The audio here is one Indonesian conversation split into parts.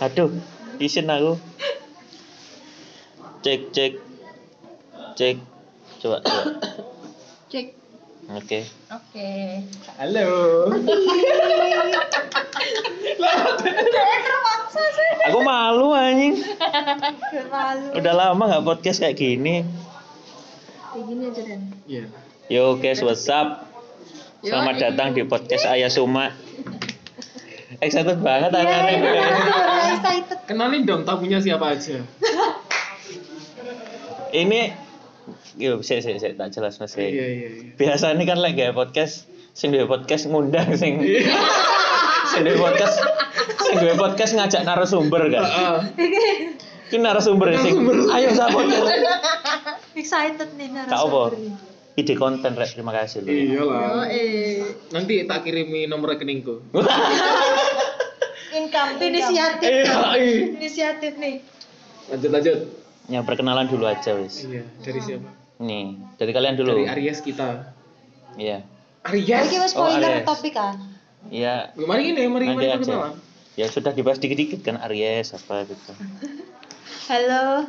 Aduh, isin aku. Cek cek. Cek. Coba coba. Cek. Oke. Oke. Halo. Terpaksa sih. Aku malu anjing. Malu. Udah lama nggak podcast kayak gini. Kayak gini aja Dan. Iya. Yo guys, what's up? Selamat datang di podcast Ayah Suma. Excited banget Iya, anak-anak. iya, excited. Kenalin dong tamunya siapa aja. Ini yo sik sik sik tak jelas Mas. Iya iya iya. Biasa ini kan lagi gawe podcast sing duwe podcast ngundang sing sing duwe podcast sing duwe podcast ngajak narasumber kan. Heeh. Ki narasumber sing ayo sa podcast. Excited nih Kak apa? narasumber. Ide konten rek terima kasih lu. Iya lah. Oh, eh. Nanti tak kirimi nomor rekeningku. Income, inisiatif. Iya, iya. Inisiatif nih. Lanjut lanjut. Yang perkenalan dulu aja wis. Iya, dari siapa? Nih, dari kalian dulu. Dari Aries kita. Iya. Aries. Oke, mas Oh, spoiler Aries. topik ah. Iya, Mari ini, mari mari aja. perkenalan. Ya sudah dibahas dikit-dikit kan Aries apa gitu. Halo.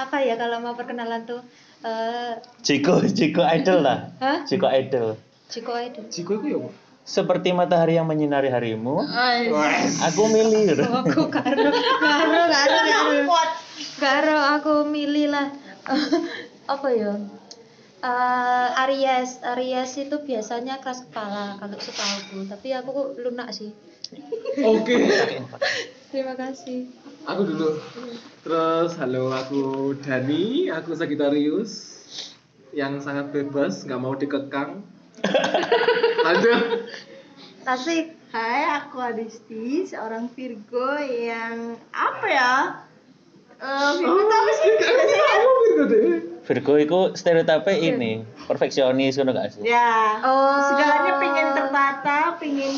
Apa ya kalau mau perkenalan tuh? Eh, Ciko, Ciko idol lah. Hah? Ciko idol. Ciko Edo. Jiko itu ya, Bu? Seperti matahari yang menyinari harimu, aku milih. aku karo karo karo karo karo aku milih lah. Apa ya? Eh, Aries. Aries itu biasanya keras kepala kalau setahu tapi aku lunak sih. Oke. terima kasih. Aku dulu. Terus halo aku Dani, aku Sagittarius. Yang sangat bebas, nggak mau dikekang. Lanjut. kasih Hai, aku Adisti, seorang Virgo yang apa ya? Eh, Virgo tuh apa sih? Kamu deh. Virgo itu stereotipnya ini, perfeksionis ngono gak sih? Ya, Oh. segalanya pengen tertata, pengen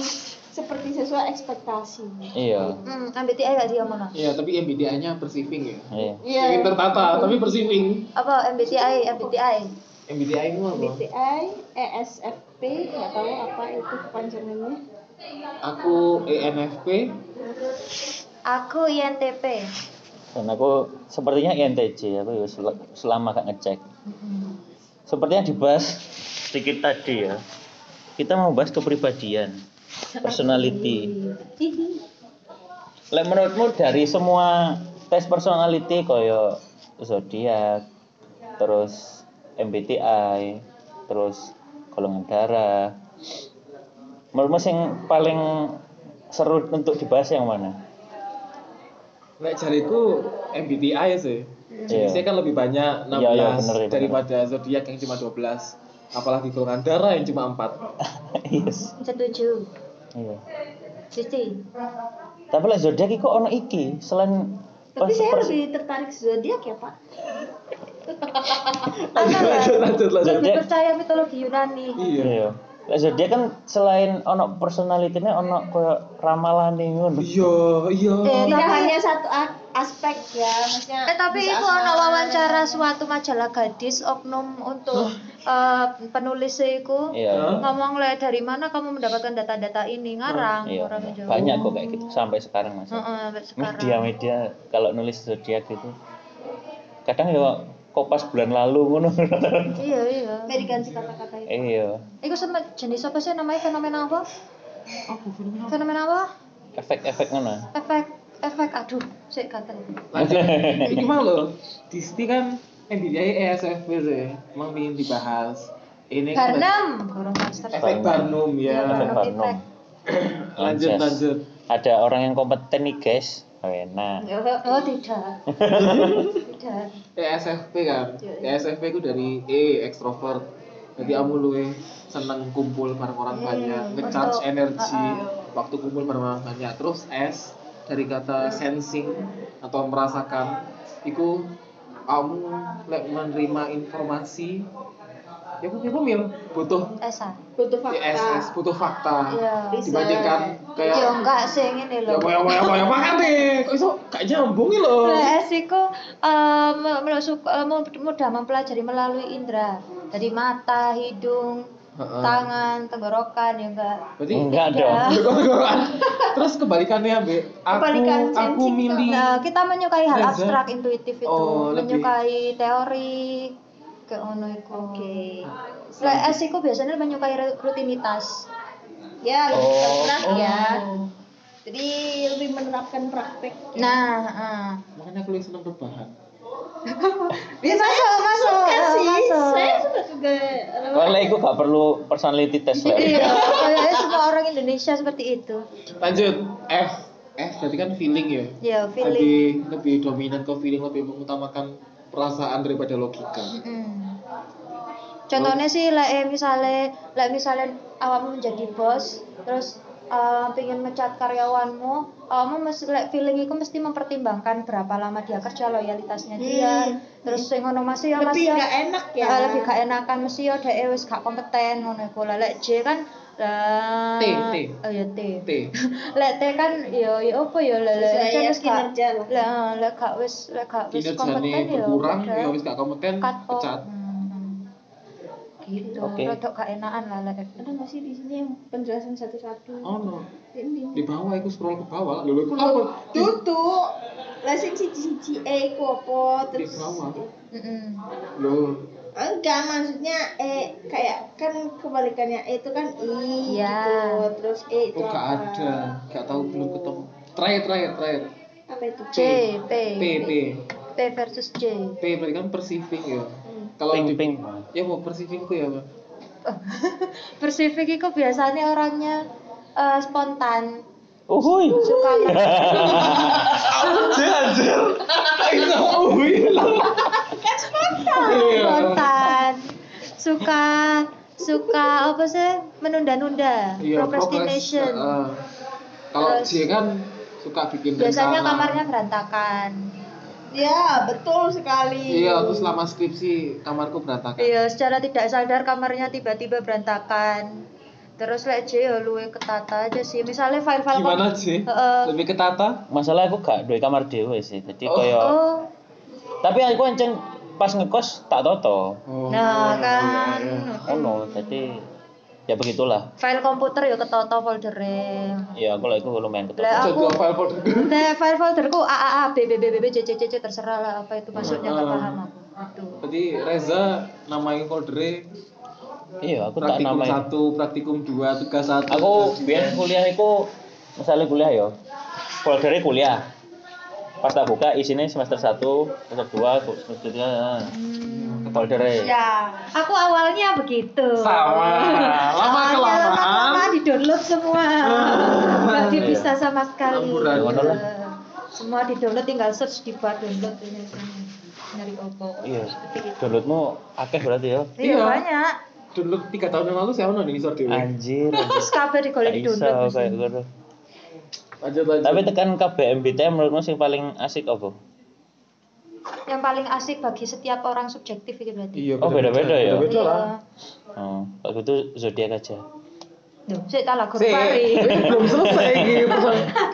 seperti sesuai ekspektasi. Iya. hmm, MBTI gak sih ngomong Iya, tapi MBTI-nya persiving ya. Iya. Iya. Pengen tertata, tapi persiving. apa MBTI MBTI MBTI itu apa? BTI, ESFP, nggak tahu apa itu kepanjangannya. Aku ENFP. aku INTP Dan aku sepertinya INTJ, aku ya sel- selama gak ngecek. Sepertinya dibahas sedikit tadi ya. Kita mau bahas kepribadian, personality. Lek menurutmu dari semua tes personality koyo zodiak, terus MBTI, terus golongan darah. Menurutmu yang paling seru untuk dibahas yang mana? Nek jariku MBTI sih. Iya. Jenisnya kan lebih banyak 16 Iya, iya, bener, bener. daripada zodiak yang cuma 12. Apalagi golongan darah yang cuma 4. yes. setuju Iya. Cici Tapi lah zodiak itu ono iki selain Tapi pas- saya pers- lebih tertarik zodiak ya Pak. Lanjut, lanjut, lanjut, lanjut. lebih percaya mitologi Yunani Iya. Iya. Lah zodiak kan selain ono personality-nya ono koyo ramalan ngono. Iya, iya. Eh, Tidak hanya satu aspek ya, maksudnya. Eh tapi itu ono wawancara suatu majalah gadis oknum untuk eh, penulis iku Iya. ngomong le dari mana kamu mendapatkan data-data ini ngarang Iya. orang Jawa. Banyak kok kayak gitu sampai sekarang Mas. Heeh, sampai sekarang. Media-media kalau nulis zodiak gitu. Kadang ya kopas bulan lalu ngono. Iya iya. Kayak diganti kata-kata itu. iya. Iku sama jenis apa sih namanya fenomena apa? Apa fenomena? Fenomena apa? Efek-efek ngono. Efek efek aduh, sik gatel. Lanjut. Ini mah loh. Disti kan MBTI ESFP sih. Emang ingin dibahas. Ini kan Barnum, efek Barnum ya. Efek Barnum. Lanjut, lanjut. Ada orang yang kompeten nih guys. Oh, enak. Oh tidak. tidak. ESFP kan. Iya, ESFP itu dari E ekstrovert. Jadi kamu luwe seneng kumpul bareng orang Hmm, banyak, ngecharge energi uh-uh. waktu kumpul bareng orang banyak. Terus S dari kata sensing atau merasakan itu kamu lek menerima informasi ya aku aku mil butuh Esa. Butuh fakta. ESS butuh fakta Iya. dibandingkan kayak Ya enggak sih ini ya loh. mau ya mau ya mau ya makan deh kok iso gak nyambung ini loh eh, su- eh, mu- mudah mempelajari melalui indera. Dari mata, hidung, Heeh. tangan tenggorokan ya enggak Berarti Enggak dong. Tenggorokan. Terus kebalikannya, Be. Aku Kebalikan aku milih Nah, kita menyukai hal abstrak intuitif itu, Oh, lebih- menyukai teori kayak ngono iku. Oke. Lek S iku biasanya menyukai ru- rutinitas. Ya, lebih Oh. ya. Oh. Jadi lebih menerapkan praktek. Nah, heeh. makanya aku lebih senang berbahan. Ya, masuk, masuk, Kan eh, sih, masuk. saya suka juga. Kalau itu gak perlu personality test lah. Iya, kayaknya semua orang Indonesia seperti itu. Lanjut F. F berarti kan feeling ya. Ya, feeling. Lebih lebih dominan ke feeling, lebih mengutamakan perasaan daripada logika. Mm. Contohnya sih lek eh, misale lek misale awakmu menjadi bos terus eh, pengen mencat karyawanmu, awakmu mesti lek feeling itu mesti mempertimbangkan berapa lama dia kerja, loyalitasnya dia. Hmm. Terus sing ngono masih ya Lebih masih ya nggak enak ya. eh, lebih gak enakan mesti ya dhek wis gak kompeten ngono iku. Lah, Lek J kan lah T, T. Oh ya T. T. Lek T kan ya ya apa ya lek lek ya wis kinerja lah. Lah lek gak wis lek gak wis kompeten berkurang, udah. ya wis gak kompeten, pecat. Hmm. Gitu. Oke. Rodok gak enakan lah lek. Ada nggak sih di sini yang penjelasan satu-satu? Oh no. Di bawah aku scroll ke bawah. Lalu aku apa? Tutu. Lah sing siji-siji E ku apa terus. Loh, Enggak, maksudnya E kayak kan kebalikannya E itu kan I Iya. gitu. Terus E itu oh gak apa? ada. Gak tahu belum ketemu. Terakhir, terakhir, terakhir. Apa itu? J, P. P, P. P versus J. P berarti kan perceiving ya. Hmm. Kalau Ping ping. ya mau perceiving tuh ya, Pak. Persifik itu biasanya orangnya eh, spontan, Uhuy. suka Anjir, anjir. Itu uwi. Iya. spontan, suka suka apa sih menunda-nunda, Iya, procrastination. Heeh. Kalau J kan suka bikin Biasanya rencana. kamarnya berantakan. Ya, betul sekali. Iya, terus selama skripsi kamarku berantakan. Iya, secara tidak sadar kamarnya tiba-tiba berantakan. Terus lek J ya luwe ketata aja sih. Misalnya file-file Gimana kom- sih? Heeh. Lebih ketata? Masalah aku gak duwe kamar dhewe sih. Jadi Oh. koyo Oh, tapi aku encen pas ngekos tak toto. Oh. nah kan. iya, iya. Ono, jadi ya begitulah. File komputer ya ketoto foldernya. Ya aku lah itu lumayan ketok. Lah aku file folder. Nah, file folderku A A A B B B B B C C C C terserah lah apa itu maksudnya nggak Ah. paham aku. Itu. Jadi Reza namain foldernya Iya, aku tak praktikum namain. satu, praktikum dua, tugas satu. Aku biar kuliah itu misalnya kuliah ya. Foldernya kuliah. Pas tak buka isinya semester 1, semester 2, semester 3. Hmm. Foldernya. Ya. Aku awalnya begitu. Sama. Lama kelamaan. lama-lama di download semua. Nggak bisa sama sekali. Semua di download tinggal search di bar download ini nyari opo. Iya. Downloadmu akeh berarti ya. Iya Iya. banyak. Dulu tiga tahun yang lalu saya ono di Isor Dewi. Anjir. Terus kabeh digolek Gak di iso download. kayak gitu. Lanjut lanjut. Tapi tekan KBMBT menurutmu sing paling asik apa? Yang paling asik bagi setiap orang subjektif itu berarti. Iya, Oh, beda-beda ya? Beda-beda lah. Iya. Oh, kalau gitu zodiak aja. Duh, saya tak lagu Si, pari. belum selesai gitu.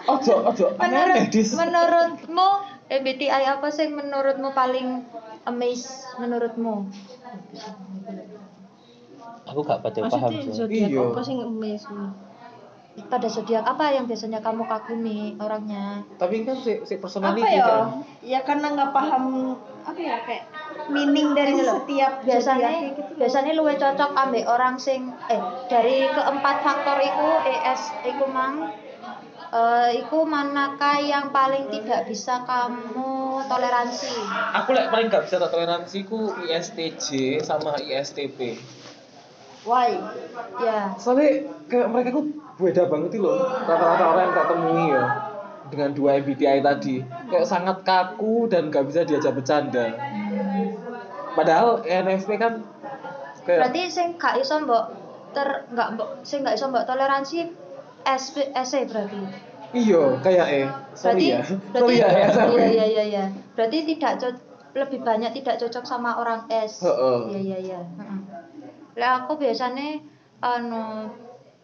Ojo, ojo. Menurut menurutmu MBTI apa sih menurutmu paling amaze menurutmu? Aku gak pati paham Maksudnya sih. zodiak Iya. apa sih ngemes? Pada zodiak apa yang biasanya kamu kagumi orangnya? Tapi kan si, si personality Apa ya? kan. Ya karena nggak paham apa ya kayak meaning dari Ini setiap biasanya gitu. biasanya luwe cocok ambek orang sing eh dari keempat faktor iku ES iku mang eh iku manakah yang paling tidak bisa kamu toleransi? Aku lek paling gak bisa tak toleransi ku ISTJ sama ISTP. Why? Ya. Soalnya kayak mereka tuh beda banget loh. Rata-rata orang yang tak temui ya dengan dua MBTI tadi kayak sangat kaku dan gak bisa diajak bercanda. Padahal ENFP kan kayak Berarti sing gak iso mbok ter nggak mbok sing gak iso mbok toleransi S S berarti. iya kayak eh sorry Berarti ya berarti sorry ya ya iya iya iya iya. Berarti tidak co- lebih banyak tidak cocok sama orang S. Heeh. Iya iya iya. Lah aku biasanya anu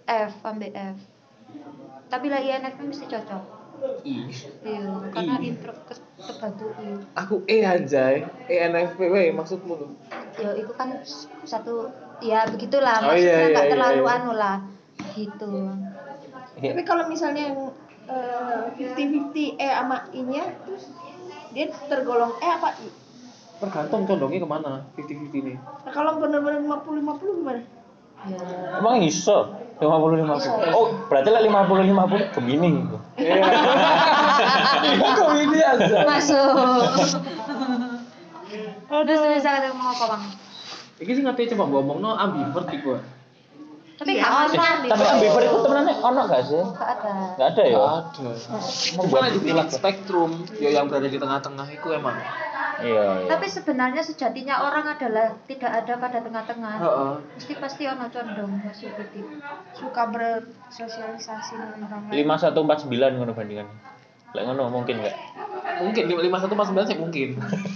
F ambil F. Tapi lah INFP mesti cocok. I. Iya, karena I. intro ke- kebantu I. Aku E anjay ENFP weh maksudmu tuh ya itu kan satu ya begitulah Oh, maksudnya iya, nggak iya, terlalu iya. anu lah gitu Tapi kalau misalnya yang fifty fifty E sama I-nya terus dia tergolong E apa I? Tergantung condongnya ke mana 50-50 nih. Nah, kalau benar-benar 50-50 gimana? ya Emang iso 50 50. Oh, berarti lah 50 50 Gemini gitu. Iya. Kok ini aja. masuk terus misalnya mau apa bang Iki sih ngerti coba ngomong no ambivert iku. tapi Iya, nggak ono Eh, Tapi ambivert itu temenannya ono gak sih? nggak ada Gak ada ya? Ada. Cuma di spektrum ya yang berada di tengah-tengah itu emang. Iya, iya. tapi sebenarnya sejatinya orang adalah tidak ada pada tengah-tengah Heeh. pasti pasti ono condong positif suka bersosialisasi dengan orang lain 5149 ngono bandingan. Lek ngono mungkin enggak? Mungkin di 51 pas 9 sih mungkin.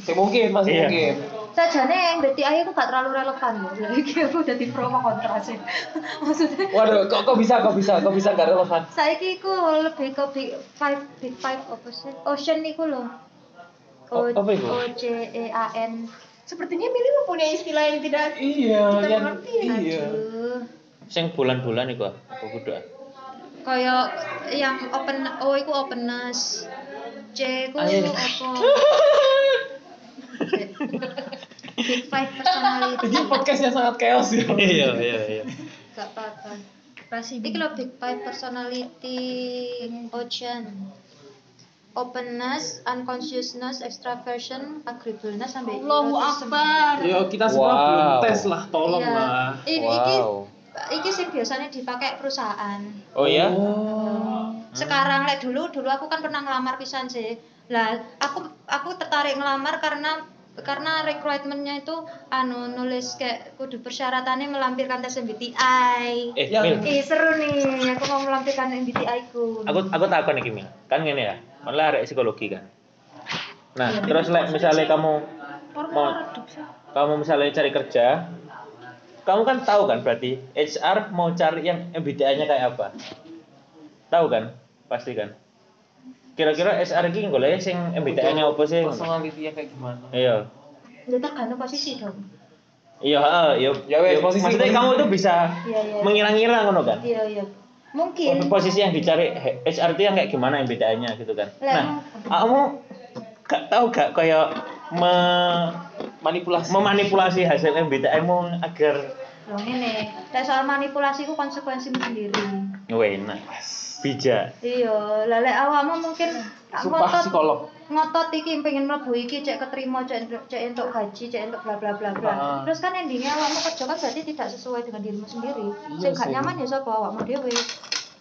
Sih mungkin masih Iya. mungkin. sajane yang berarti aku gak terlalu relevan loh jadi aku udah di pro sama kontra sih maksudnya Waduh, kok kok bisa kok bisa kok bisa gak relevan. saiki ku lebih ke big five big five apa sih ocean iku loh O- apa iku? O C E A N Sepertinya Mili mempunyai istilah yang tidak Iya, Kita yang mengerti. iya. aduh Sing bulan-bulan iku apa kudu? kayak yang open oh iku openness C ku Ayo. apa big five personality Ini podcastnya sangat chaos ya. Iya, iya, iya. gak apa-apa Iki lo big five personality ocean openness, unconsciousness, extraversion, agreeableness sampai Allahu. Akbar. Ya kita semua Wow. belum tes lah, tolong Iya. lah. Ini iki Wow. iki sih biasanya dipakai perusahaan. Oh ya? Oh. Sekarang lek dulu dulu aku kan pernah ngelamar pisan sih. Lah aku aku tertarik ngelamar karena karena recruitmentnya itu anu nulis kayak kudu persyaratannya melampirkan tes MBTI. Eh, Yang- Mil, Ih seru nih, aku mau melampirkan MBTI ku. aku aku takon iki Mil. Kan ngene ya. Malah arek psikologi kan. Nah, Iya, terus lek misalnya kamu mau kamu misalnya cari kerja, kamu kan tahu kan berarti HR mau cari yang MBTI-nya kayak apa? Tahu kan? Pasti kan. Kira-kira HR iki golek sing MBTI-nya apa sih? Personality-nya kayak gimana? Iya. Ya tergantung posisi dong. Iya, iya. Ya wes, Iya, maksudnya kamu tuh bisa Iya iya. mengira-ngira ngono kan? Iya iya. Mungkin. Posisi yang dicari he- HR itu yang kayak gimana MBTI-nya gitu kan. Nah, kamu gak tahu gak kayak me- Manipulasi. memanipulasi hasil MBTI-mu agar Loh ngene, lek soal manipulasi ku konsekuensimu sendiri. enak. Bijak. Iya, lek awakmu mungkin Sumpah psikolog. Ngotot iki pengen mlebu iki cek keterima cek entuk cek entuk gaji cek entuk bla bla bla bla. Ah. Terus kan endingnya awakmu kerja kan berarti tidak sesuai dengan dirimu sendiri. Iya Sing gak nyaman ya sapa awakmu dhewe.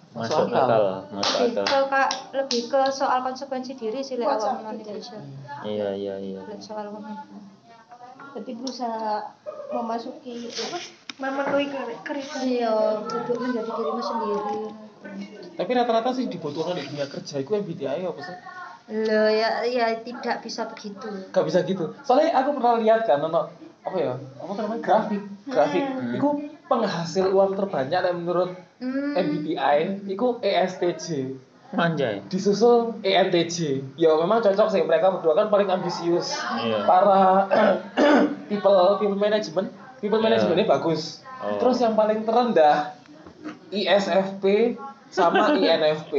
Masuk Masuk akal. masuk Lebih akal. ke ka- lebih ke soal konsekuensi diri sih lek awakmu manipulasi. Iya, iya, iya. Soal. Berarti berusaha memasuki apa? Memenuhi kri- kriteria. Iya, duduk menjadi dirimu sendiri. Tapi rata-rata sih dibutuhkan di dunia kerja itu MBTI apa sih? Loh ya ya tidak bisa begitu. Gak bisa gitu. Soalnya aku pernah lihat kan, ono apa ya? Apa namanya grafik, grafik. Hmm. Itu penghasil uang terbanyak dan menurut Hmm. MBTI itu ESTJ. Manjai. disusul ENTJ. Ya memang cocok sih mereka berdua kan paling ambisius. Iya. Para people people management, people Iya. managementnya bagus. Oh. Terus yang paling terendah ISFP sama INFP.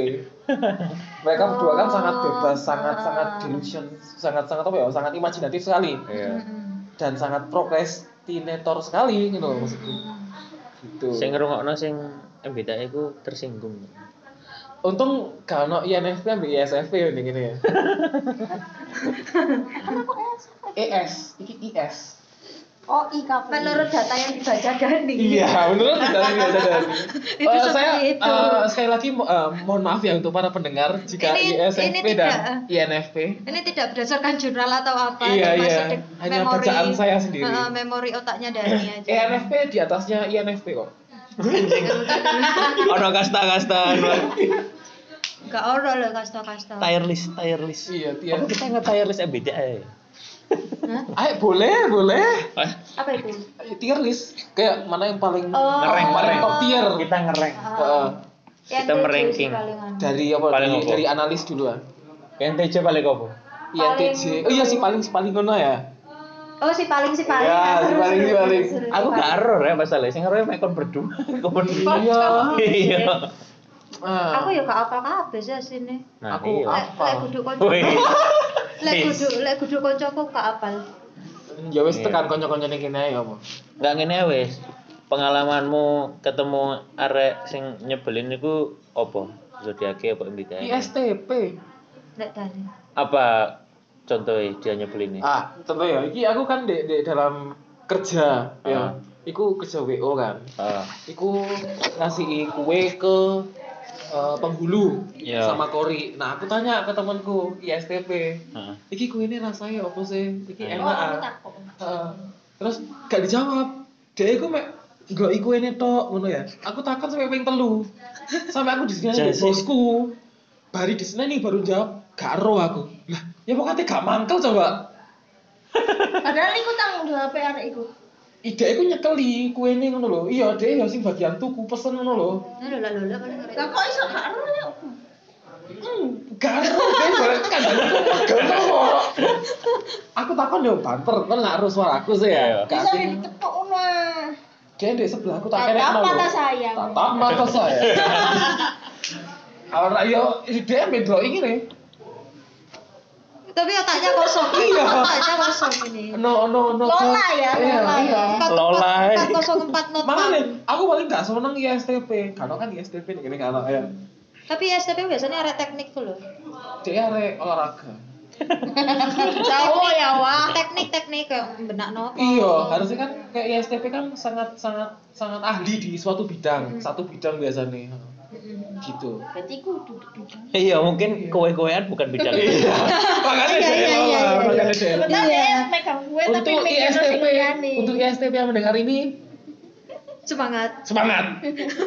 Mereka berdua kan sangat bebas, sangat sangat delusion, sangat sangat apa ya, sangat imajinatif sekali Iya. Dan sangat prokrastinator sekali gitu loh maksudku. Gitu. Sing ngrungokno sing MBTI ku tersinggung. Untung kalau INFP ambil ISFP ya ini ya. ES, iki IS. Oh, IKP. Menurut data yang dibaca Dani. Iya, menurut tidak biasa dari. Itu Eh, seperti saya itu. eh, sekali lagi eh, mohon maaf ya untuk para pendengar jika Ini- ISFP ini dan tidak. INFP. Ini tidak berdasarkan jurnal atau apa. Iya, iya. Hanya bacaan saya sendiri. Eh, memori otaknya Dani aja. INFP di atasnya INFP kok. Ono kasta-kasta Gak ono loh kasta-kasta. tier list, tier list. Iya, tier. Apa kita tier list MBTI? Hah? Ayo boleh, boleh. Eh, Apa itu? Tier list kayak mana yang paling Oh. ngereng, paling top tier Kita ngereng. Heeh. Yang Kita meranking. palingan. dari apa? Paling dari, dari analis dulu ah. NTJ paling apa? INTJ. Oh iya sih paling paling ngono ya. Oh si paling si paling. Ya, si paling, si paling. si Aku gak ero ya masalah, sing ero mek kon berdua. Kon berdua. Iya. Iya. Ah. Aku ya gak apal kabeh sih sini. Nah, Aku iya. Apa? lek kudu kanca. Lek kudu lek kudu kancaku gak apal. Ya wis Iya. tekan kanca-kancane kene ae apa. Enggak ngene wis. Pengalamanmu ketemu arek sing nyebelin niku apa? Zodiake apa MBTI? ISTP. Lek tani. Apa contohnya dia nyebelin ini? Ah, contoh ya, iki aku kan di, di dalam kerja Ah. ya. Iku kerja WO kan. Ah, Iku ngasih kue ke eh, penghulu Iya. sama kori. Nah, aku tanya ke temanku ISTP. ah. Iki kue ini rasanya apa sih? Iki Oh, enak. aku takut. Heeh. terus gak dijawab. Dia iku mek Gak iku ini tok ngono ya. Aku takut sampai ping telu. Sampai aku di sini di Jasi. bosku. Bari di sini nih baru jawab, gak ero aku. Lah, ya pokoknya gak mangkel coba. Padahal iku tanggung jawab arek iku. Ide aku nyekeli kue ini ngono lho. Iya, dia ya sing bagian tuku pesen ngono lho. Lola paling ngerti. Lah kok iso gak ero ya? Hmm, gak ero, dia boleh kan. Gak ero. Aku takon yo banter, kan gak ero suaraku sih ya. Bisa sing ditepuk ngono. dia di sebelah aku tak Tatap kena ngono. mata lho. sayang. Tatap mata saya. Ora yo dia beda iki nih. Tapi otaknya kosong. Iya. Otaknya kosong ini. No no no. Lola ya, Iya, Lola iya. ya. Empat Lola. empat kosong empat not Makanya aku paling gak seneng ISTP. Karena kan ISTP nih gini kan ya. Tapi STP biasanya ada teknik tuh loh. Dia arek olahraga. Jauh ya wah. Teknik teknik kayak benak no. Iya, harusnya kan kayak ISTP kan sangat sangat sangat ahli di suatu bidang, satu bidang biasanya. Gitu. Berarti ku duduk-duduk. Iya, mungkin kowe-kowean bukan bidang. Makanya Iya, iya, iya, iya. makanya dia. Sebenarnya Iya. dia megang gue tapi Untuk megang ISTP, untuk ISTP yang mendengar ini Semangat. semangat.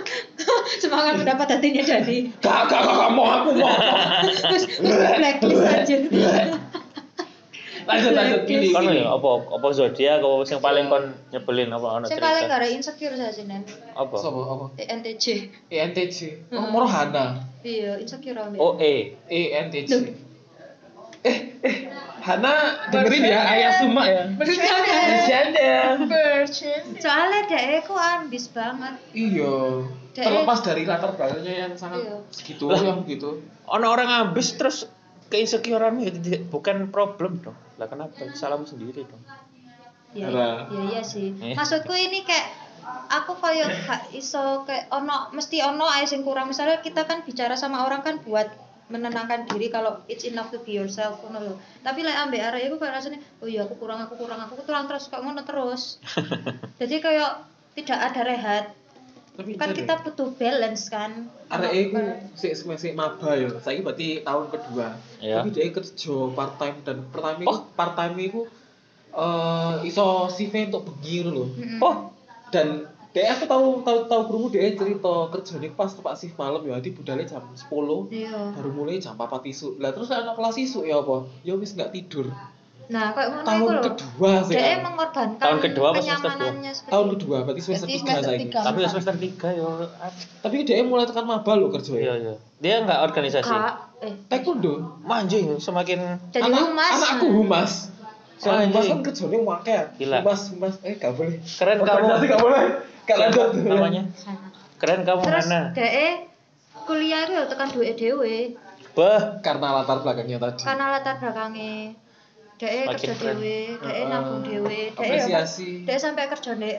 Semangat mendapat hatinya Dani. Gak gak gak, gak mau aku mau. Terus terus blacklist aja. Lanjut lanjut gini. Kon gini. ya apa apa zodiak apa sing paling kon nyebelin apa ono Saya paling ada insecure saja nen. Apa? Sopo apa? ENTJ. ENTJ. Oh, moro Hana. Iya insecure. Oh, E. ENTJ. Eh, eh, Hana dengerin ya ayah Suma ya. Bercanda. Virgin. Soalnya dia aku ambis banget. Iya. Terlepas dari latar belakangnya yang sangat Iya. segitu Lah. yang gitu. Ono orang ambis terus keinsecureanmu ya bukan problem dong. Lah kenapa? Salahmu sendiri dong. Iya, Lah. iya, iya sih. Eh. Maksudku ini kayak aku kayak gak iso kayak ono mesti ono ae sing kurang. Misalnya kita kan bicara sama orang kan buat menenangkan diri kalau it's enough to be yourself ngono lho. Tapi lek ambek arek iku kayak rasanya oh iya aku kurang aku kurang aku kurang terus kok ngono terus. Jadi kayak tidak ada rehat. Tapi Kan kita butuh balance kan. arek iku sik sik maba ya. Saiki berarti tahun kedua. Iya. Tapi dia kerja part time dan pertama Oh. part time iku eh iso CV untuk bengi ngono lho. Mm-mm. Oh, Dan dia aku tahu tahu tahu krungu dia cerita kerjane pas tepak shift malam ya di budale jam 10 Iya. baru mulai jam 4 isu. Lah terus anak kelas isu ya apa? Ya wis nggak tidur. Nah, kayak ngono Tahun lho. kedua sih. Dia kan. mengorbankan Tahun kedua apa semester dua? Tahun kedua berarti semester Berarti 3 semester saiki. tiga. tapi ya semester 3 yo. Tapi dia mulai tekan maba lo kerja Iya, ya. iya. Dia enggak organisasi. Kak, eh Taekwondo. Manjing semakin jadi Anak- humas. Anakku humas. Soal Anjing. humas kan kerjanya wakil. Gila. Humas, humas. Eh gak boleh. Keren kamu. Organisasi gak boleh. Gak Siapa lanjut. namanya. Keren kamu Terus Hana. DE kuliah itu ya tekan duit dhewe Bah, Karena latar belakangnya tadi. karena latar belakangnya DE Makin kerja dhewe, DE Heeh. nabung dhewe, DE Apresiasi. DE sampai kerja di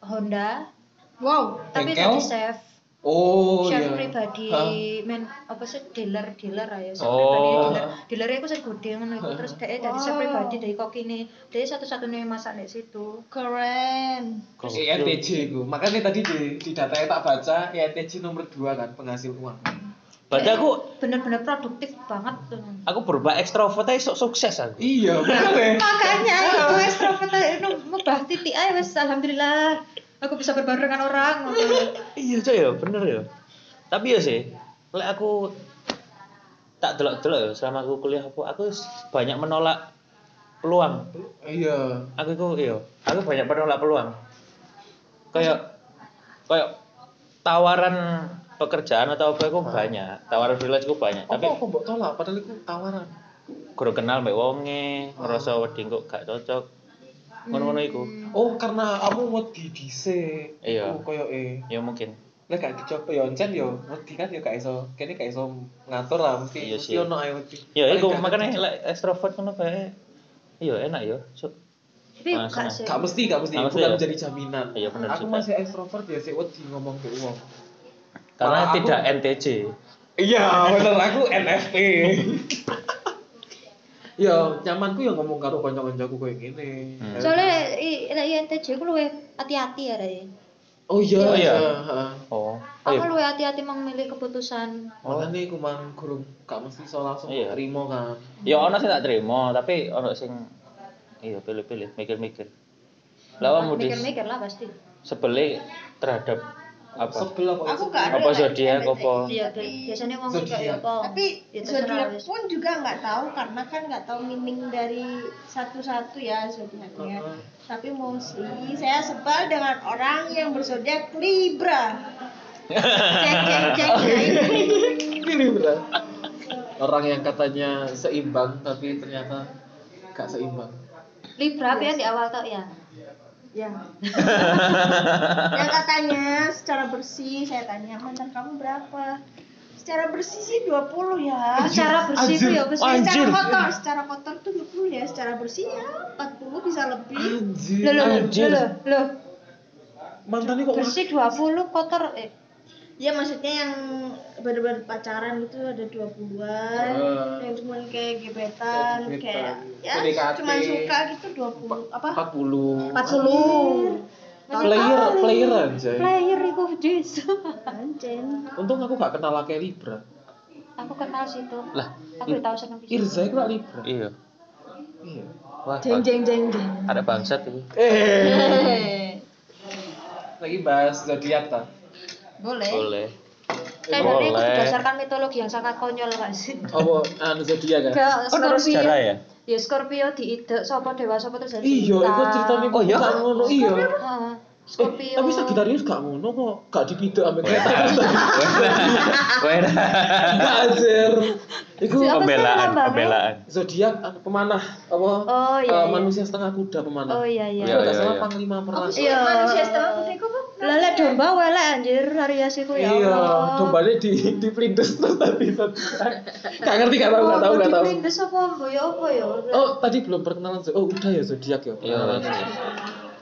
Honda Wow. tapi jadi chef Oh chef iya. pribadi Hah? men apa sih dealer dealer aja chef Oh. pribadi dealer dealer itu sing gede ngono iku terus DE jadi chef Wow. pribadi dari kokine DE satu-satunya yang masak di situ Keren. INTJ itu. Makanya tadi di, di data yang tak baca, INTJ nomor 2 kan penghasil uang. Berarti aku bener-bener produktif banget tuh aku berubah ekstrovert aja sok sukses aku. Iya, bener makanya itu ekstrovert itu mubah titik aja wes alhamdulillah aku bisa berbaur dengan orang Iya, coy ya, bener ya. Tapi ya sih, lek aku tak delok-delok ya selama aku kuliah aku aku banyak menolak peluang. Iya. Aku itu iya, aku banyak menolak peluang. Kayak kayak tawaran pekerjaan atau apa aku banyak, tawaran freelance aku banyak, Apa tapi aku mbok tolak padahal itu tawaran. kurang kenal mbak wonge, ngerasa wedi kok gak cocok. ngono-ngono iku Oh, karena kamu wedi dhisik. Iya. Koyo eh. ya mungkin Lah gak dicoba ya encen yo wedi kan yo gak iso. Kene gak iso ngatur lah mesti Iya mesti sih. ono ae wedi. ya iku ngecek. lek ekstrovert ngono kae iya enak ya so, Tapi Nah, gak mesti, gak mesti, bukan ya? menjadi jaminan. Iya, bener Aku juga. masih ekstrovert ya, sih wedi ngomong ke uang. Karena Malah aku- tidak NTJ Iya, bener aku NFT. ya, nyamanku ya ngomong karo kanca-kancaku kayak gini. Hmm. Soalnya i- lek INTJ ku luwe hati-hati ya Ray. Oh iya, Oh, iya. heeh. oh oh Aku iya luwe hati-hati memilih keputusan. Makanya aku mang gurung gak mesti iso langsung Iya. terima kan. ya ono sing tak terima tapi ono sing iya pilih-pilih mikir-mikir lah kamu di Mikir-mikir lah pasti. sebeli terhadap apa Sebel apa? Aku gak ada apa zodiak apa Iya, bi- biasanya ngomong kayak Zodiak. apa. Tapi Ya, zodiak pun juga nggak tahu karena kan nggak tahu meaning dari satu-satu ya zodiaknya. Tapi mostly saya sebal dengan orang yang berzodiak Libra. Cek cek cek ya berat. Orang yang katanya seimbang tapi ternyata gak seimbang. Libra ya di awal tau ya? Ya. yang katanya secara bersih saya tanya mantan kamu berapa? Secara bersih sih 20 ya. Secara bersih ya bersih. Anjir. Secara kotor, secara kotor tuh 20 ya, secara bersih ya 40 bisa lebih. Anjir. Loh, loh, loh, Anjir. loh, loh. Mantannya kok Bersih 20 kotor eh Ya maksudnya yang bener-bener pacaran itu ada 20-an, Ah. yang cuma kayak gebetan, Kayak kayak gebetan. ya PDKT. cuma suka gitu 20 apa? 40. 40. Player, player anjay. player itu dis. Anjen. Untung aku gak kenal laki Libra. Aku kenal situ. lah Aku udah tahu seneng bisa. Irza itu lak Libra. iya Iya. wah Jeng jeng jeng jeng. ada bangsat itu Eh. Lagi bahas zodiak ta. Boleh. boleh Kayaknya itu Boleh. berdasarkan mitologi yang sangat konyol gak sih? Apa anu zodiak kan? Kayak oh Scorpio. sejarah ya Ya Scorpio diide sapa dewa sapa terus jadi Iya, cinta. itu ceritanya Oh, iya? gak ngono iya. Heeh. Eh, Scorpio. tapi Sagittarius gak ngono kok, gak dipidok ambek kereta. Wena. Enggak anjir. Iku pembelaan pembelaan zodiak pemanah apa? Oh, iya, eh, iya. manusia setengah kuda pemanah. Oh iya iya. Iya, gak iya, salah iya. panglima perang. Iya. Manusia setengah putihku kok. Lele domba welek anjir Aries iku ya Iya, dombanya di di perindes terus tadi. Gak ngerti gak tahu gak tahu gak tahu. Diprindes apa ya apa ya? Oh, tadi belum perkenalan. Oh, udah ya zodiak ya. iya iya.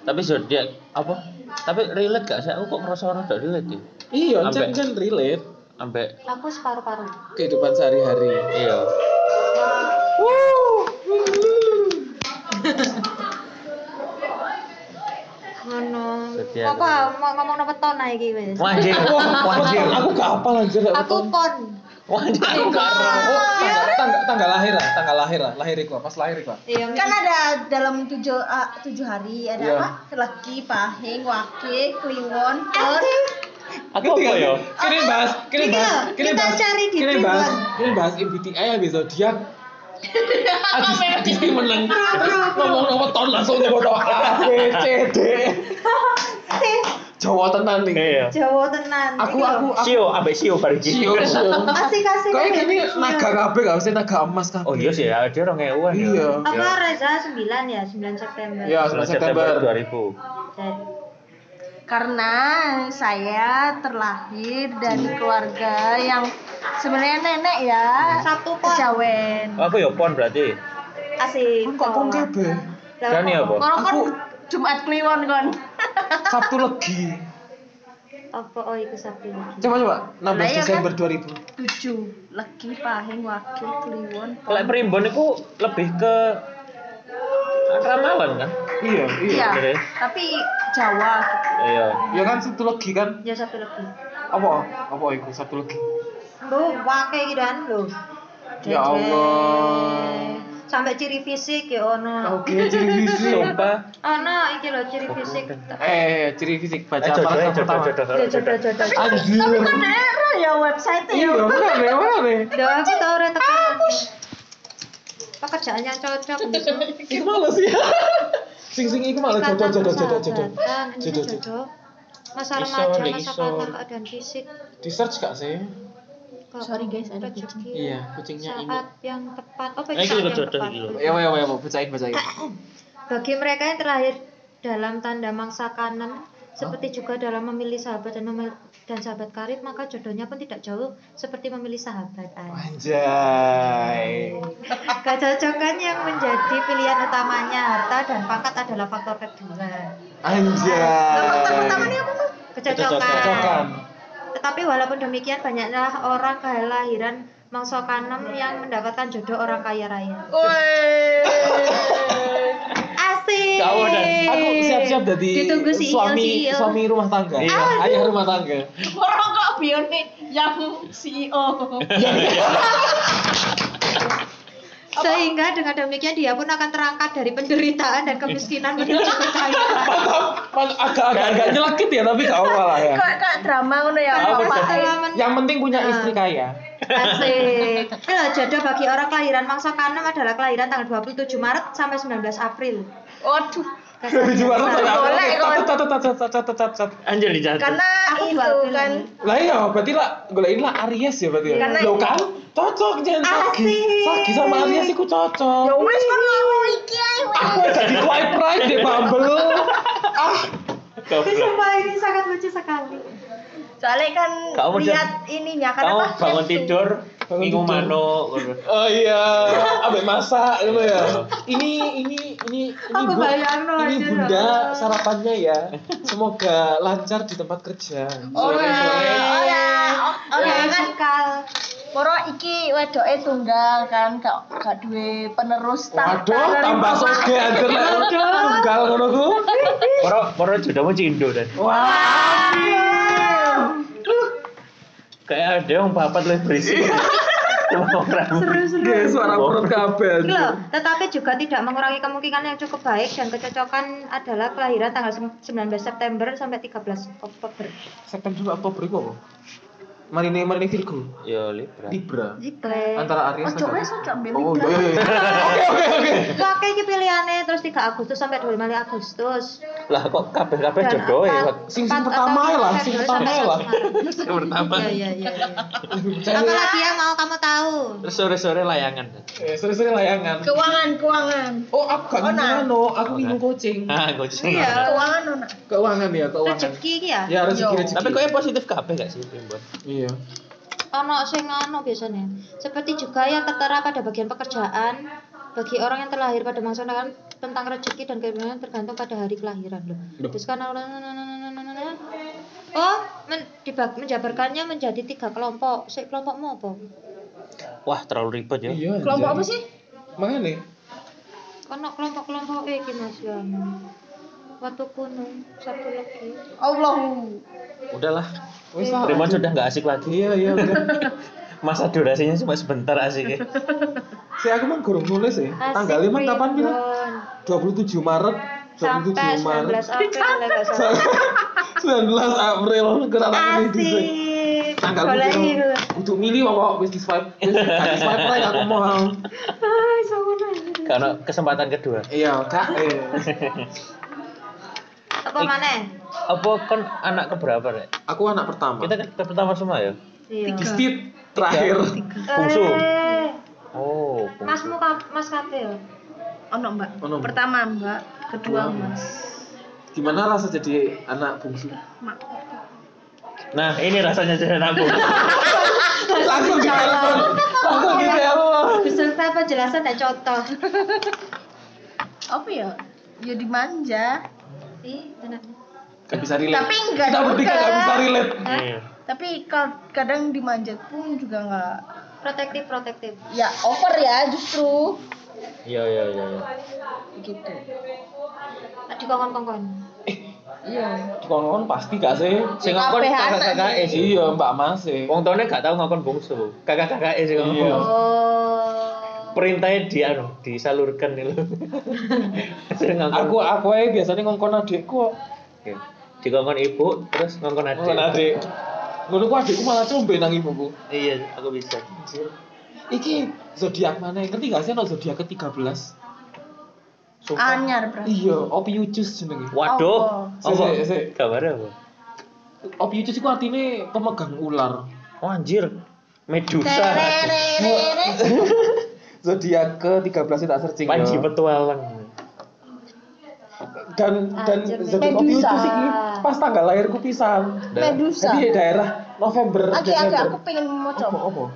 tapi zodiak apa tapi relate gak sih aku kok ngerasa orang gak relate ya Iya, Ambek- kan kan relate sampai Aku separuh-paruh. kehidupan sehari-hari. iya Ngono. Apa mau ngomong apa ton iki wis? wajib wajib Aku gak anjir. gak Aku tahu. Pon. wajib Oh, tanggal, tanggal, tanggal lahir lah, tanggal lahir lah, lahir iku, pas lahir iku. Iya. Kan ada dalam tujuh ah, tujuh hari ada Iya. apa? Legi, pahing, wake, kliwon, pon. aku apa ya Kini bahas, kini Ini bahas, kini kita bahas, cari di kini bahas, kini bahas MBTI habis zodiak. Adis, Adisti menang. Terus ngomong ngomong tahun langsung nyebut A, B, C, D. Jawa tenan nih. iya Jawa tenan. Aku, aku, sio ambek sio bareng Sio, sio. asik-asik. Kayak gini naga kabeh gak usah naga emas kabeh. oh iya sih ya dia orang ewan ya Iya. Apa Reza 9 ya, 9 September. Iya, 9 9 September. September 2000 Dan Karena saya terlahir dari keluarga yang sebenarnya nenek ya Sabtu pon. kejawen. oh, aku ya pon berarti Asik. Kok pun kabeh? Dan ya, apa? Kalau kan Aku- Jumat Kliwon kon. Sabtu legi. Apa oh itu Sabtu lagi. Coba coba, 16 Lah, iya Desember kan? 2000. Tujuh legi, pahing, wakil, kliwon. Lek primbon itu lebih ke ramalan kan? Iya, Iya, bener ya? tapi Jawa gitu. Iya. Ya kan Sabtu legi kan? Ya Sabtu lagi. Apa? Apa iku Sabtu legi? Lu wake iki dan lu. Ya Allah. Sampai ciri fisik ya ono. Oke, ciri fisik. Sumpah. Ono iki lho ciri fisik. Eh, ciri fisik baca Eh, jodoh, paragraf jodoh, pertama. jodoh, Ya jodoh jodoh. Anjir. Bener ya website ya. Iya, mana nih, mana nih? Duh, aku tau ora tekan. Pekerjaan yang cocok gitu. Iku males ya. Sing sing iku malah jodoh jodoh jodoh jodoh. Jodoh, jodoh. Masa remaja, masa iso. keadaan fisik. Di search gak sih? Kok Sorry guys, ada kucing. Iya, kucingnya ini. Saat yang tepat. Oh, Eh, lho yang tepat. Ya, ya, ya, bacain, bacain. bagi mereka yang terlahir dalam tanda mangsa kanan seperti juga dalam memilih sahabat dan memil- dan sahabat karib maka jodohnya pun tidak jauh seperti memilih sahabat Anjay. kecocokan yang menjadi pilihan utamanya harta dan pangkat adalah faktor kedua Anjay. Pertamanya apa tuh? kecocokan Cocokan. Tetapi walaupun demikian banyaknya orang kelahiran mangsa kanem yang mendapatkan jodoh orang kaya raya asik Kau dan Aku siap-siap jadi Ditunggu CEO, suami CEO. suami rumah tangga. Iya. Ayah rumah tangga. Orang kok bione yang CEO. Sehingga dengan demikian dia pun akan terangkat dari penderitaan dan kemiskinan menuju kekayaan. Agak-agak agak nyelekit ya tapi gak apa lah ya. Kok kok drama ngono ya Yang penting punya Ah. istri kaya. asik. Halo, jodoh bagi orang kelahiran Mangsa Kanem adalah kelahiran tanggal 27 Maret sampai 19 April. Waduh. Saya. Boleh, Oke, kon. Catat catat catat catat catat catat. Anjir dicatat. Karena Aku itu kan Lah iya, berarti lah golekin lah Aries ya berarti ya. Karena itu- kan cocok jangan. Asik. Sagi sama Aries iku cocok. ya wis kon ngomong iki ae. Aku jadi swipe right deh Bumble. Ah, Sumpah ini sangat lucu sekali. Soalnya kan Kamu lihat ininya kan Kamu apa? bangun tidur, minggu mano. oh iya, abek masak gitu ya. Ini ini ini ini Aku Bu- bayangno ini aja, bunda sarapannya ya. Semoga lancar di tempat kerja. Oh Sore-sore. ya, oh ya, oh Oke, ya kan. Moro iki wedoke tunggal kan gak gak duwe penerus tahta Waduh, tambah soge anjir lek tunggal ngono ku. Poro poro jodohmu cindo dan. Wah. Kayak ada yang papat lebih berisik. Orang. Ge suara perut kabeh. Ini loh, tetapi juga tidak mengurangi kemungkinan yang cukup baik dan kecocokan adalah kelahiran tanggal 19 September sampai 13 Oktober. September Oktober iku apa? Marine Marine Virgo. Ya Libra. Libra. Jiple. Antara Aries Ojo wes ojo Oh Libra. iya iya. iya. Oke oke oke. Pakai iki pilihannya terus 3 Agustus sampai 25 Agustus. Lah kok kabeh-kabeh jodoh ya. Sing- sing pertama atau lah, sing pertama sampai lah. Yang pertama. Iya iya iya. iya. Percaya. Apa lagi yang mau kamu tahu? Sore-sore layangan. Eh, sering-sering layangan. Keuangan, keuangan. Oh, aku gak Oh, nah. anu, aku ngingu kucing. Ah, kucing. Iya. Keuangan no, nak. Keuangan ya, keuangan. Rezeki iki ya. Ya rezeki Yo. rezeki. Tapi kok yang positif kabeh gak sih, Bimbo? Iya. Ono sing ono biasanya. Seperti juga yang tertera pada bagian pekerjaan bagi orang yang terlahir pada masa kan tentang rezeki dan keinginan tergantung pada hari kelahiran loh. Terus kan Oh, men, dibag- menjabarkannya menjadi tiga kelompok. Si kelompokmu apa? Wah, terlalu ribet ya. Iya. Kelompok anjay. apa sih? Makanya. Kono kelompok-kelompok iki Mas Yan. Waktu kuno, satu lagi. Allahu. Udahlah. Primon sudah nggak asik lagi. Iya, iya udah. Masa durasinya cuma sebentar asiknya. Si aku mah gurung nulis ya. Tanggalnya mah kapan bilang? 27 Maret. 27 Sampai 19 Maret. April lah nggak salah. 19 April gerak ini di Asik. tanggal iku. untuk milih kok wis di swipe wis di swipe right aku mau. Karena kesempatan kedua. iya kak Apa maneh? Apa kon anak keberapa, Rek? aku anak pertama Kita kan pertama semua ya? Iya. Istit terakhir Bungsu. Eh, Oh, Masmu ka- Mas Kafe ya? Ono, Mbak. Ono, Mbak. Pertama, Mbak. Kedua, Mas. gimana rasa jadi anak bungsu Mak. Nah, ini rasanya jadi anak bungsu. langsung di telepon langsung di telepon Beserta penjelasan dan contoh. Apa ya? Ya dimanja. Gak bisa relate Tapi enggak kita bertiga juga. gak bisa relate Iya. Tapi ka- kadang dimanjat pun juga nggak Protektif, protektif. ya over ya justru Iya, iya, iya. iya. gitu. Di kongkon-kongkon. Iya. kawan pasti gak sih Sing ngongkon kakak-kakake sih. iya mbak mas sih Wong tuane gak tau ngongkon bungsu. Kakak-kakake sing ngongkon. Perintahnya di anu, disalurkan nih ngongkon. aku aku aja biasanya ngongkon adikku kok Oke. Dikongkon ibu, terus ngongkon adik. ngongkon adik ngono ku adikku malah combe nang ibuku Iya, aku bisa. iki zodiak mana ngerti gak sih no zodiak ke 13 Sumpah. Anyar berarti. iya Ophiuchus jenenge Waduh. Apa? sik, sik. Gambarnya apa? Ophiuchus itu artinya pemegang ular Oh, anjir. Medusa. Zodiak ke 13 tak searching Panji ya. petualang. dan dan zodiak Medusa. Ophiuchus iki pas tanggal lahirku pisan. Medusa. Jadi daerah November Oke, oke, aku pengen mau coba.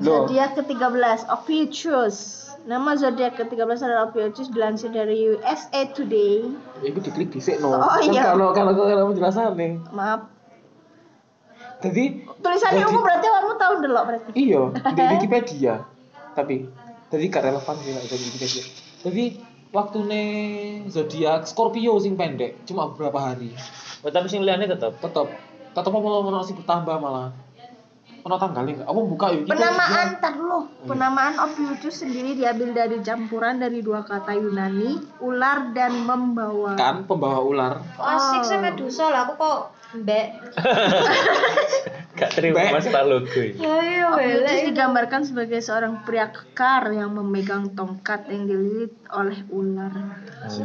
Zodiak ke-13 Ophiuchus. Nama zodiak ke-13 adalah Ophiuchus dilansir dari USA Today. itu diklik dhisik no. Oh, Kan iya. Kalau kalau kalau penjelasannya. Maaf. Jadi Tulisannya aku berarti kamu tahu delok berarti. iya di Wikipedia. Tapi jadi gak relevan sih nek di Wikipedia. Jadi waktu zodiak Scorpio sing pendek cuma beberapa hari. Oh, tapi sing liyane tetep. Tetap tetap apa mau sih bertambah malah. Ono tanggalnya enggak? Aku buka yuk. Penamaan tar dulu. Penamaan Ophiuchus sendiri diambil dari campuran dari dua kata Yunani, ular dan membawa. kan pembawa ular. Kok asik sih Medusa lah, aku kok mbek. Gak terima Mbak. mas logo ini. Ya iya Ophiuchus digambarkan sebagai seorang pria kekar yang memegang tongkat yang dililit oleh ular.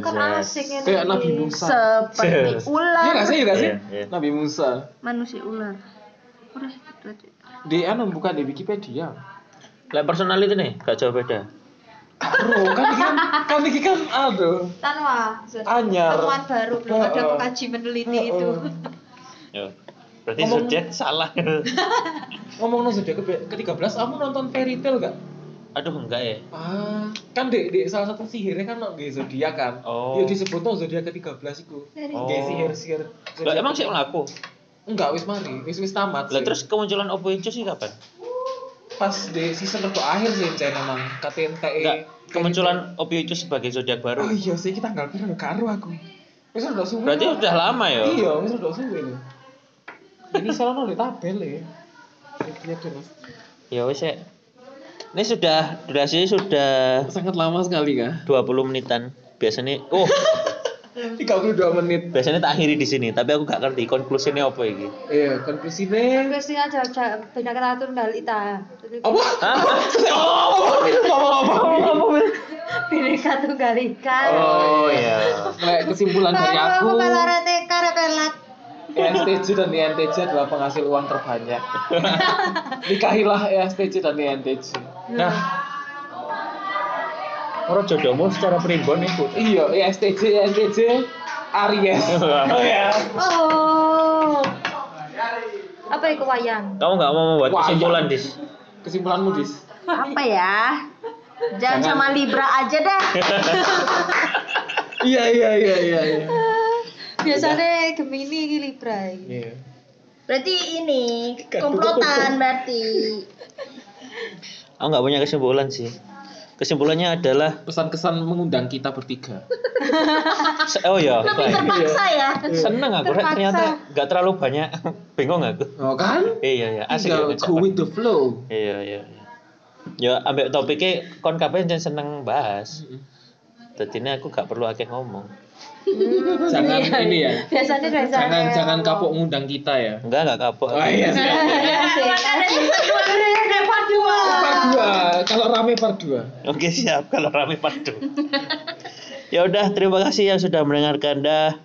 Kan asik ini. Kayak Nabi Musa. Seperti Yes. ular. Iya gak sih, iya gak sih? Iya, iya. Nabi Musa. Manusia ular. Udah gitu aja. Di anu bukan di Wikipedia. Lah personality nih, gak jauh beda. Bro, kan ini kan kan ini kan aduh. Tanwa. Anyar. Temuan baru belum ada pengkaji meneliti itu. Yo. Berarti Ngomong- zodiak salah. Ngomong nang zodiak ke- ke-13, kamu nonton fairy tale gak? Aduh enggak ya. Ah, kan di, di salah satu sihirnya kan di zodiak kan. Oh. Ya disebut tuh zodiak ke-13 iku. Oh. Kayak sihir-sihir. Lah emang sih melaku. Enggak, wis mari, wis wis tamat. Lah sih. terus kemunculan Ophiuchus sih kapan? pas di season kedua akhir sih Cen emang KTNTE. Enggak, kemunculan Ophiuchus sebagai zodiak baru. Oh iya sih kita tanggal piro karo aku. Wis udah suwe. Berarti udah lama ya. Iya, wis udah suwe. Ini salah tabel ya. Lihat terus. Ya wis ya. Ini sudah durasinya sudah Sangat lama sekali kah? 20 menitan. Biasanya oh, 32 menit. biasanya tak akhiri di sini, tapi aku gak ngerti konklusinya apa ini. Iya, konklusinya ada ada banyak ratu balita. apa? Hah? Oh, apa apa apa? Bineka tunggal ika. Oh iya. Nah, kesimpulan dari aku, Aku pelarete karepelat. ESTJ dan INTJ adalah penghasil uang terbanyak. Nikahilah ESTJ dan INTJ. Nah, orang jodohmu secara primbon itu. Iya, ESTJ, INTJ, Aries. Oh ya. Oh. Apa itu wayang? Kamu nggak mau membuat kesimpulan. Dis? Kesimpulanmu, Dis? Apa ya? Jangan Jangan. sama Libra aja dah. Iya, iya, iya, iya, iya. Biasanya Gemini iki Libra iki. Iya. Berarti ini komplotan berarti. Aku nggak punya kesimpulan sih. Kesimpulannya adalah Pesan-kesan mengundang kita bertiga. oh ya, baik. Terpaksa ya. seneng aku. Terpaksa. ternyata nggak terlalu banyak bingung aku Oh kan? iya iya asik Tinggal ya, go with the flow. iya iya iya. ya ambek topiknya kon kabeh seneng bahas Jadi ini aku gak perlu akeh ngomong Jangan Iya, ini iya. ya. Biasanya biasanya. Jangan jangan kapok ngundang kita ya. enggak enggak kapok Oh iya. Iya sih. Part dua. Part 2. Kalau rame part 2. oke siap kalau rame padu ya udah terima kasih yang sudah mendengarkan dah